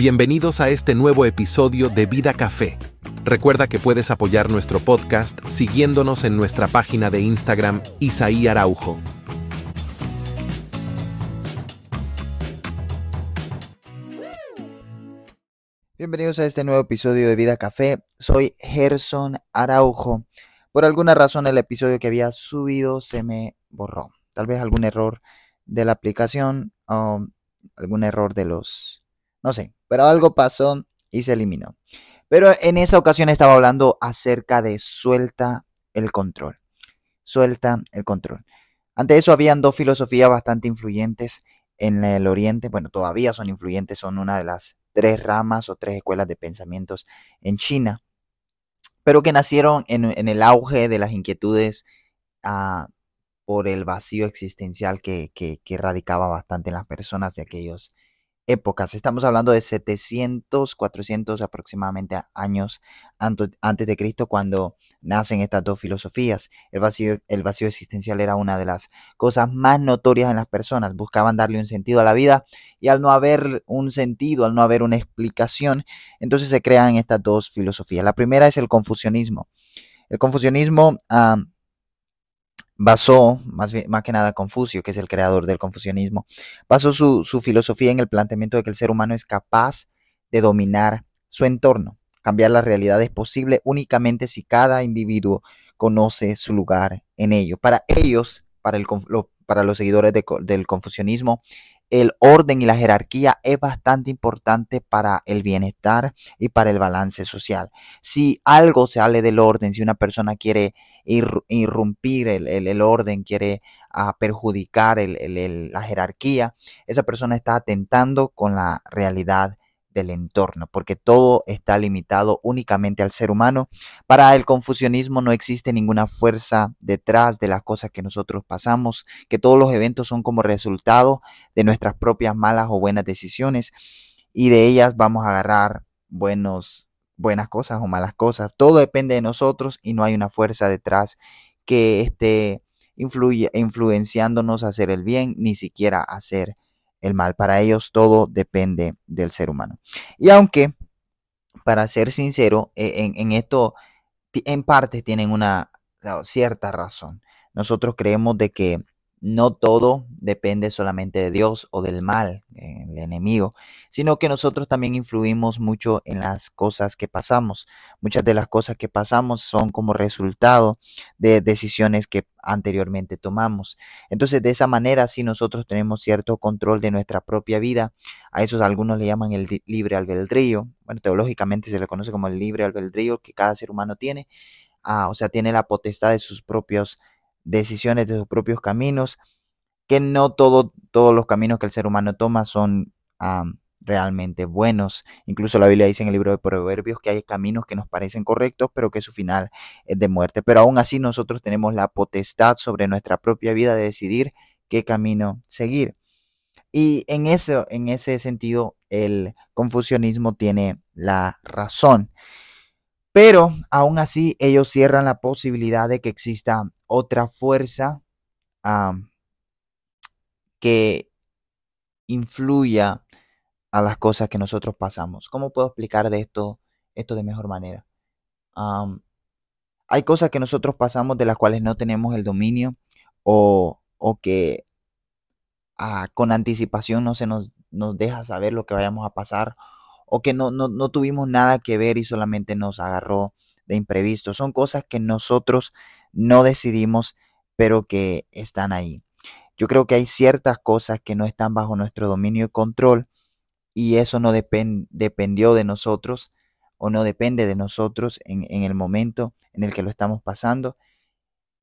Bienvenidos a este nuevo episodio de Vida Café. Recuerda que puedes apoyar nuestro podcast siguiéndonos en nuestra página de Instagram Isaí Araujo. Bienvenidos a este nuevo episodio de Vida Café. Soy Gerson Araujo. Por alguna razón el episodio que había subido se me borró. Tal vez algún error de la aplicación o algún error de los... No sé, pero algo pasó y se eliminó. Pero en esa ocasión estaba hablando acerca de suelta el control. Suelta el control. Ante eso habían dos filosofías bastante influyentes en el Oriente. Bueno, todavía son influyentes, son una de las tres ramas o tres escuelas de pensamientos en China, pero que nacieron en, el auge de las inquietudes ah, por el vacío existencial que, que, que radicaba bastante en las personas de aquellos épocas. Estamos hablando de 700, 400 aproximadamente años antes de Cristo cuando nacen estas dos filosofías. El vacío, el vacío existencial era una de las cosas más notorias en las personas. Buscaban darle un sentido a la vida y al no haber un sentido, al no haber una explicación, entonces se crean estas dos filosofías. La primera es el confucianismo. El confucianismo basó, más, más que nada Confucio, que es el creador del confucianismo, basó su, su filosofía en el planteamiento de que el ser humano es capaz de dominar su entorno. Cambiar la realidad es posible únicamente si cada individuo conoce su lugar en ello. Para ellos, para, el, para los seguidores del confucianismo, el orden y la jerarquía es bastante importante para el bienestar y para el balance social. Si algo sale del orden, si una persona quiere irrumpir el, orden, quiere ah, perjudicar la jerarquía, esa persona está atentando con la realidad del entorno, porque todo está limitado únicamente al ser humano. Para el confucianismo no existe ninguna fuerza detrás de las cosas que nosotros pasamos, que todos los eventos son como resultado de nuestras propias malas o buenas decisiones y de ellas vamos a agarrar buenos, buenas cosas o malas cosas. Todo depende de nosotros y no hay una fuerza detrás que esté influenciándonos a hacer el bien, ni siquiera a hacer el mal. Para ellos todo depende del ser humano. Y aunque, para ser sincero, e, en, esto en parte tienen una cierta razón. Nosotros creemos de que no todo depende solamente de Dios o del mal, el enemigo, sino que nosotros también influimos mucho en las cosas que pasamos. Muchas de las cosas que pasamos son como resultado de decisiones que anteriormente tomamos. Entonces, de esa manera, si nosotros tenemos cierto control de nuestra propia vida, a esos algunos le llaman el libre albedrío. Bueno, teológicamente se le conoce como el libre albedrío que cada ser humano tiene. Ah, o sea, tiene la potestad de sus propios decisiones, de sus propios caminos, que no todo, todos los caminos que el ser humano toma son realmente buenos. Incluso la Biblia dice en el libro de Proverbios que hay caminos que nos parecen correctos, pero que su final es de muerte. Pero aún así nosotros tenemos la potestad sobre nuestra propia vida de decidir qué camino seguir. Y en ese, en ese sentido, el confucianismo tiene la razón. Pero aún así ellos cierran la posibilidad de que exista otra fuerza que influya a las cosas que nosotros pasamos. ¿Cómo puedo explicar de esto, esto de mejor manera? hay cosas que nosotros pasamos de las cuales no tenemos el dominio o, que ah, con anticipación no se nos, nos deja saber lo que vayamos a pasar o que no, no, tuvimos nada que ver y solamente nos agarró de imprevisto. Son cosas que nosotros no decidimos, pero que están ahí. Yo creo que hay ciertas cosas que no están bajo nuestro dominio y control y eso no dependió de nosotros o no depende de nosotros en, en el momento en el que lo estamos pasando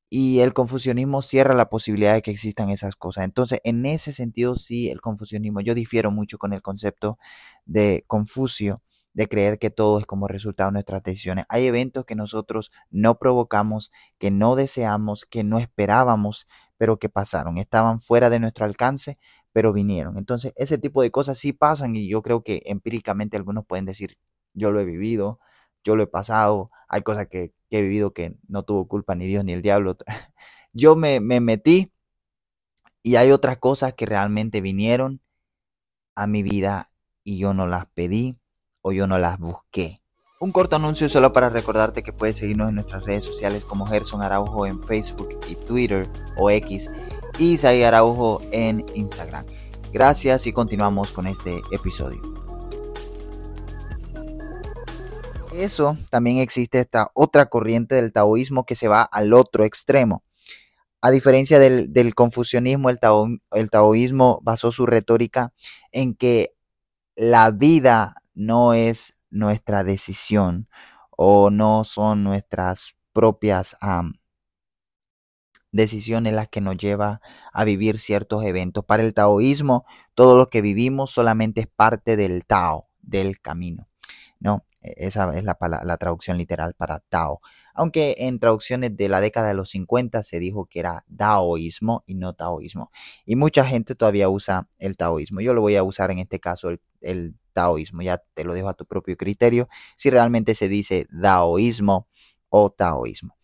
y el confucianismo cierra la posibilidad de que existan esas cosas. Entonces, en ese sentido, sí, el confucianismo, yo difiero mucho con el concepto de Confucio, de creer que todo es como resultado de nuestras decisiones. Hay eventos que nosotros no provocamos, que no deseamos, que no esperábamos, pero que pasaron. Estaban fuera de nuestro alcance, pero vinieron. Entonces, ese tipo de cosas sí pasan y yo creo que empíricamente algunos pueden decir, yo lo he vivido, yo lo he pasado, hay cosas que, he vivido que no tuvo culpa ni Dios ni el diablo. Yo me, me metí y hay otras cosas que realmente vinieron a mi vida y yo no las pedí o yo no las busqué. Un corto anuncio solo para recordarte que puedes seguirnos en nuestras redes sociales como Gerson Araujo en Facebook y Twitter o X y Isaí Araujo en Instagram. Gracias y continuamos con este episodio. Eso también existe esta otra corriente del taoísmo que se va al otro extremo. A diferencia del, confucianismo, el, el taoísmo basó su retórica en que la vida no es nuestra decisión o no son nuestras propias decisiones las que nos lleva a vivir ciertos eventos. Para el taoísmo, todo lo que vivimos solamente es parte del Tao, del camino. ¿no? E, esa es la, la, traducción literal para Tao. Aunque en traducciones de la década de los 50 se dijo que era Daoísmo y no Taoísmo. Y mucha gente todavía usa el Taoísmo. Yo lo voy a usar en este caso el, el taoísmo. Ya te lo dejo a tu propio criterio si realmente se dice daoísmo o taoísmo.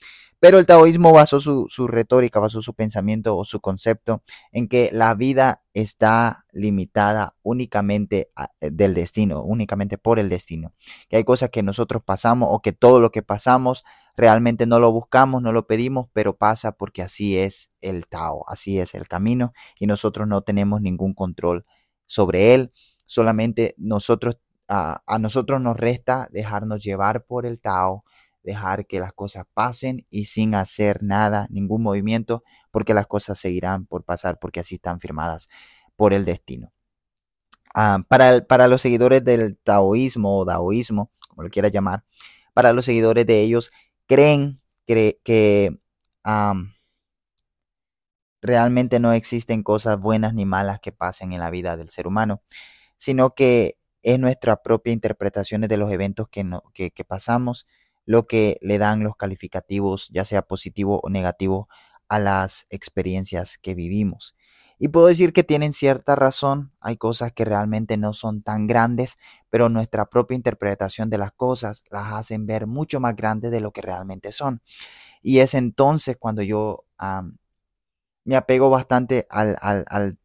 Pero el taoísmo basó su, retórica, basó su pensamiento o su concepto en que la vida está limitada únicamente del destino, únicamente por el destino. Que hay cosas que nosotros pasamos o que todo lo que pasamos realmente no lo buscamos, no lo pedimos, pero pasa porque así es el Tao, así es el camino y nosotros no tenemos ningún control sobre él solamente nosotros, a, nosotros nos resta dejarnos llevar por el Tao, dejar que las cosas pasen y sin hacer nada, ningún movimiento, porque las cosas seguirán por pasar, porque así están firmadas por el destino. Ah, para, para, los seguidores del taoísmo o daoísmo, como lo quieras llamar, para los seguidores de ellos, creen que realmente no existen cosas buenas ni malas que pasen en la vida del ser humano, sino que es nuestra propia interpretación de los eventos que, que, pasamos lo que le dan los calificativos, ya sea positivo o negativo, a las experiencias que vivimos. Y puedo decir que tienen cierta razón, hay cosas que realmente no son tan grandes, pero nuestra propia interpretación de las cosas las hacen ver mucho más grandes de lo que realmente son. Y es entonces cuando yo me apego bastante al, al, al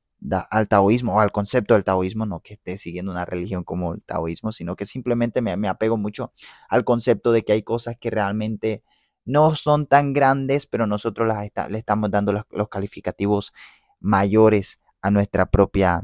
taoísmo o al concepto del taoísmo, no que esté siguiendo una religión como el taoísmo, sino que simplemente me, apego mucho al concepto de que hay cosas que realmente no son tan grandes, pero nosotros las le estamos dando los, los, calificativos mayores a nuestra propia,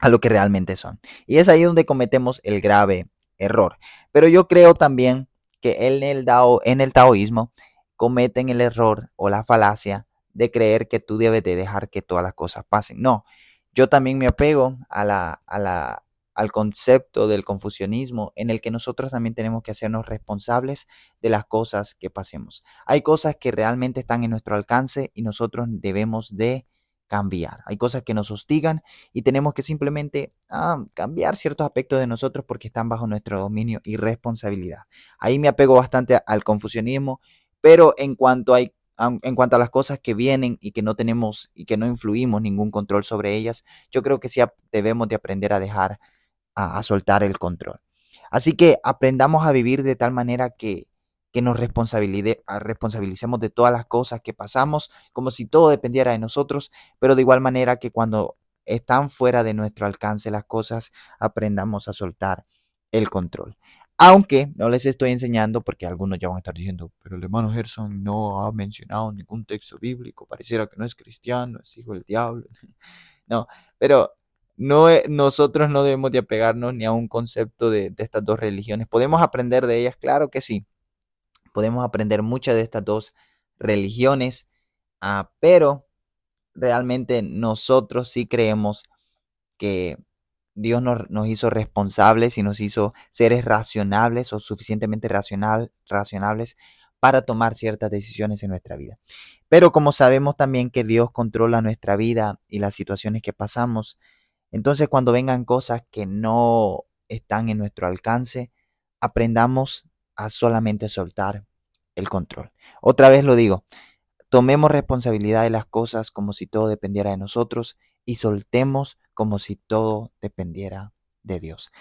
a lo que realmente son. Y es ahí donde cometemos el grave error. Pero yo creo también que en el, Dao, en el taoísmo cometen el error o la falacia de creer que tú debes de dejar que todas las cosas pasen. No, yo también me apego a la, a la, al concepto del confucianismo en el que nosotros también tenemos que hacernos responsables de las cosas que pasemos. Hay cosas que realmente están en nuestro alcance y nosotros debemos de cambiar. Hay cosas que nos hostigan y tenemos que simplemente ah, cambiar ciertos aspectos de nosotros porque están bajo nuestro dominio y responsabilidad. Ahí me apego bastante al confucianismo, pero en cuanto hay en cuanto a las cosas que vienen y que no tenemos y que no influimos ningún control sobre ellas, yo creo que sí debemos de aprender a dejar, a, soltar el control. Así que aprendamos a vivir de tal manera que, que nos responsabilicemos de todas las cosas que pasamos, como si todo dependiera de nosotros, pero de igual manera que cuando están fuera de nuestro alcance las cosas, aprendamos a soltar el control. Aunque no les estoy enseñando, porque algunos ya van a estar diciendo, pero el hermano Gerson no ha mencionado ningún texto bíblico, pareciera que no es cristiano, es hijo del diablo. No, pero no, nosotros no debemos de apegarnos ni a un concepto de, estas dos religiones. ¿Podemos aprender de ellas? Claro que sí. Podemos aprender muchas de estas dos religiones, ah, pero realmente nosotros sí creemos que Dios nos, hizo responsables y nos hizo seres racionables o suficientemente racional, racionables para tomar ciertas decisiones en nuestra vida. Pero como sabemos también que Dios controla nuestra vida y las situaciones que pasamos, entonces cuando vengan cosas que no están en nuestro alcance, aprendamos a solamente soltar el control. Otra vez lo digo, tomemos responsabilidad de las cosas como si todo dependiera de nosotros y soltemos como si todo dependiera de Dios.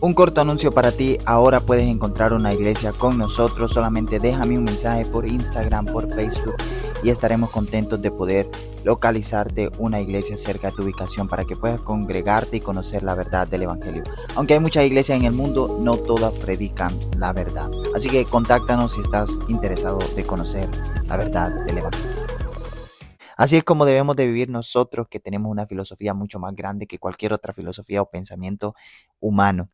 Un corto anuncio para ti, ahora puedes encontrar una iglesia con nosotros, solamente déjame un mensaje por Instagram, por Facebook y estaremos contentos de poder localizarte una iglesia cerca de tu ubicación para que puedas congregarte y conocer la verdad del Evangelio. Aunque hay muchas iglesias en el mundo, no todas predican la verdad. Así que contáctanos si estás interesado de conocer la verdad del Evangelio. Así es como debemos de vivir nosotros que tenemos una filosofía mucho más grande que cualquier otra filosofía o pensamiento humano.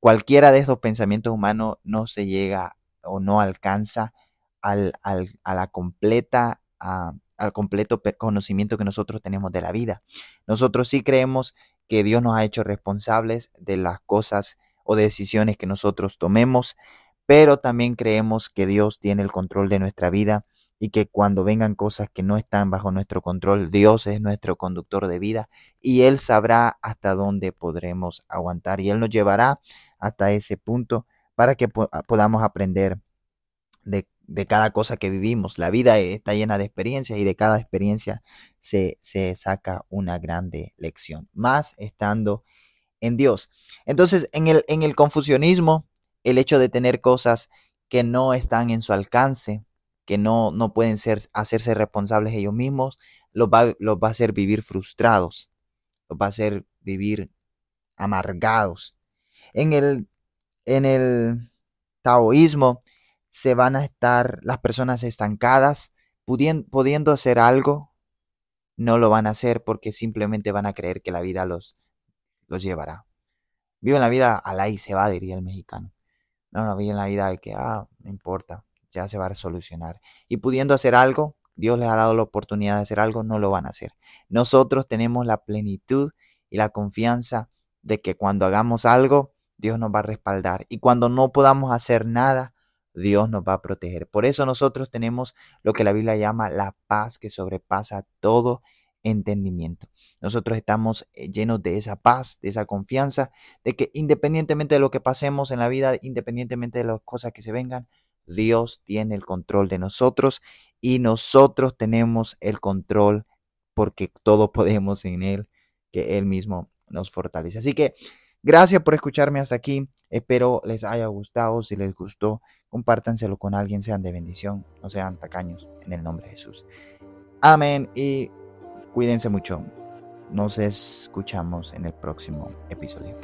Cualquiera de esos pensamientos humanos no se llega o no alcanza al, a la completa, al completo conocimiento que nosotros tenemos de la vida. Nosotros sí creemos que Dios nos ha hecho responsables de las cosas o decisiones que nosotros tomemos, pero también creemos que Dios tiene el control de nuestra vida y que cuando vengan cosas que no están bajo nuestro control, Dios es nuestro conductor de vida y Él sabrá hasta dónde podremos aguantar y Él nos llevará hasta ese punto para que ah, podamos aprender de, cada cosa que vivimos. La vida está llena de experiencias y de cada experiencia se, saca una grande lección, más estando en Dios. Entonces, en el, en el confusionismo, el hecho de tener cosas que no están en su alcance, que no, no pueden ser, hacerse responsables ellos mismos, los va, los va a hacer vivir frustrados, los va a hacer vivir amargados. En el, en el taoísmo se van a estar las personas estancadas, pudiendo, pudiendo hacer algo, no lo van a hacer porque simplemente van a creer que la vida los, los llevará. Viven la vida a la y se va, diría el mexicano. No, no, viven la vida de que, ah, no importa, ya se va a solucionar. Y pudiendo hacer algo, Dios les ha dado la oportunidad de hacer algo, no lo van a hacer. Nosotros tenemos la plenitud y la confianza de que cuando hagamos algo, Dios nos va a respaldar. Y cuando no podamos hacer nada, Dios nos va a proteger. Por eso nosotros tenemos lo que la Biblia llama la paz que sobrepasa todo entendimiento. Nosotros estamos eh, llenos de esa paz, de esa confianza, de que independientemente de lo que pasemos en la vida, independientemente de las cosas que se vengan, Dios tiene el control de nosotros y nosotros tenemos el control porque todo podemos en Él, que Él mismo nos fortalece. Así que gracias por escucharme hasta aquí. Espero les haya gustado. Si les gustó, compártanselo con alguien, sean de bendición, no sean tacaños, en el nombre de Jesús. Amén y cuídense mucho. Nos escuchamos en el próximo episodio.